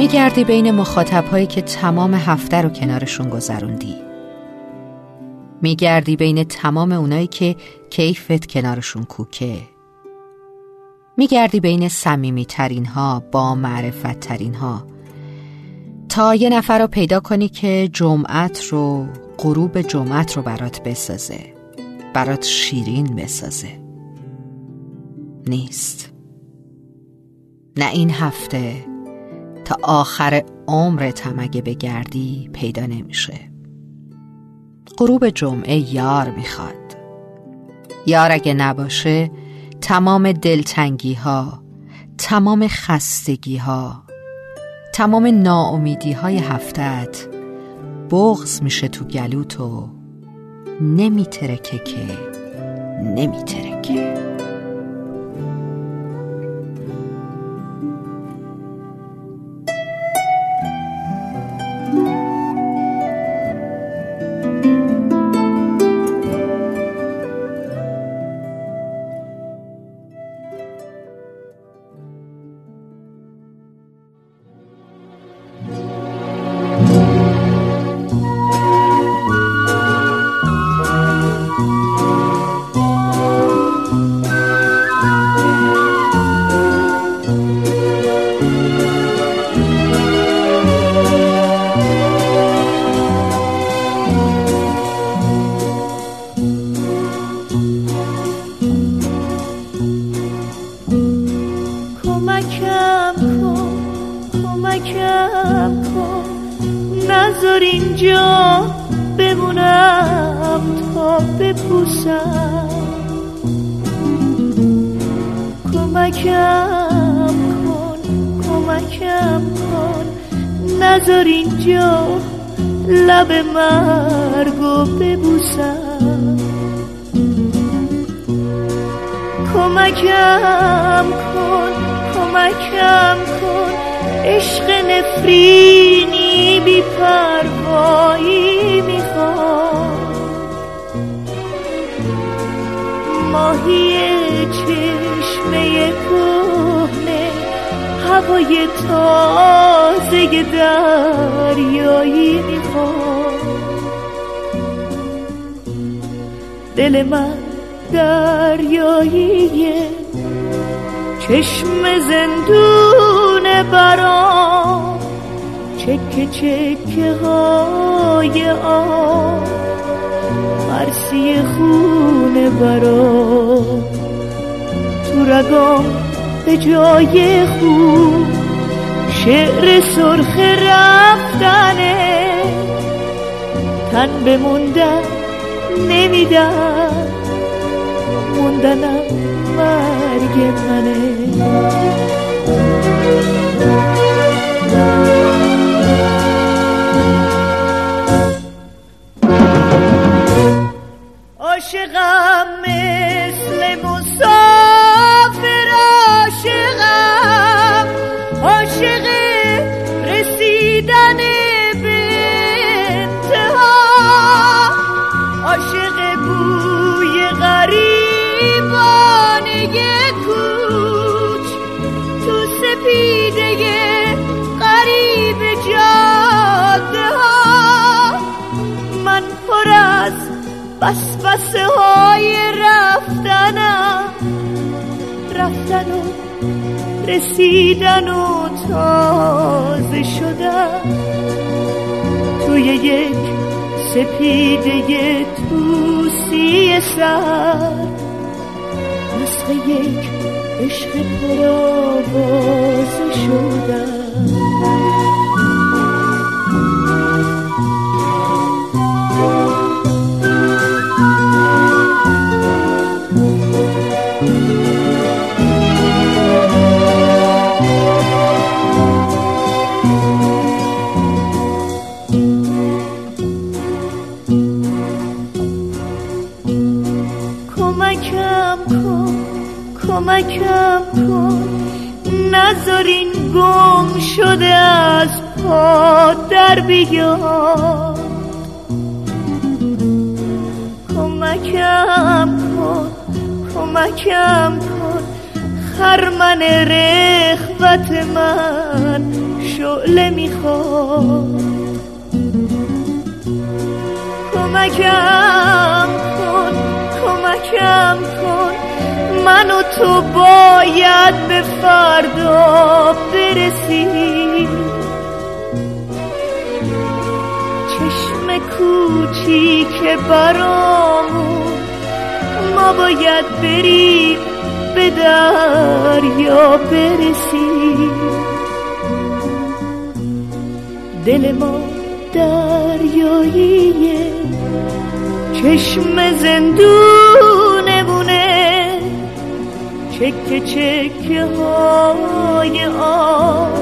میگردی بین مخاطب هایی که تمام هفته رو کنارشون گذروندی. میگردی بین تمام اونایی که کیفت کنارشون کوکه. میگردی بین سمیمی ترین ها با معرفت ترین ها تا یه نفر رو پیدا کنی که جمعت رو غروب جمعت رو برات بسازه. برات شیرین بسازه. نیست. نه این هفته. تا آخر عمرت هم اگه بگردی پیدا نمیشه. غروب جمعه یار می‌خواد. یار اگه نباشه تمام دلتنگی ها تمام خستگی ها تمام ناامیدی های هفتت بغز میشه تو گلوت و نمیترکه که نمیترکه. کن نظر اینجا بمونم تا بپوسم. کمکم کن کمکم کن. نظر اینجا لب مرگو ببوسم. کمکم کن. نفرینی بی پروایی می‌خواد ماهی چشمه کهنه هوای تازه دریایی می‌خواد دل من دریاییه چشم زندون برام. چکه چکه های آن مرسی خونه برام تو رگام به جای خوب شعر سرخ رفتنه. تن بموندن نمیدن موندنم مرگ منه. عاشق رسیدن به انتها عاشق بوی غریبانه کوچ تو سپیده غریب جاده ها. من پر بس بس های رفتنم. رفتن و رسیدن و تازه شدن. توی یک سپیده توسی سر. نسخه یک عشق پرآوازه شدن. کمکم کن کمکم کن. نذارین گم شده از پا در بیاد. کمکم کن کمکم کن. خرمن رخوت من شعله می‌خواد. کمکم کمکم کن. من و تو باید به فردا برسیم چشم کوچیک برامون ما باید بریم به دریا برسیم دل ما دریاییه. چشم زندونمونه چکه چکه های آب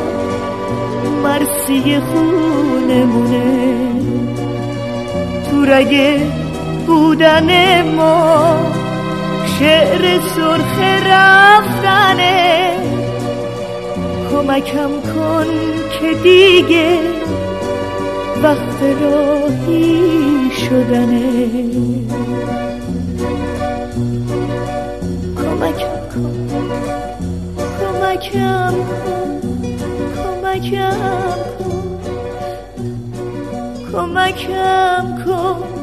مرسی خونمونه تو رگه بودن ما شعر سرخ رفتنه. کمکم کن که دیگه وقت راهی شدنه کمکم کن. کمکم کن. کمکم کن. کمکم کن.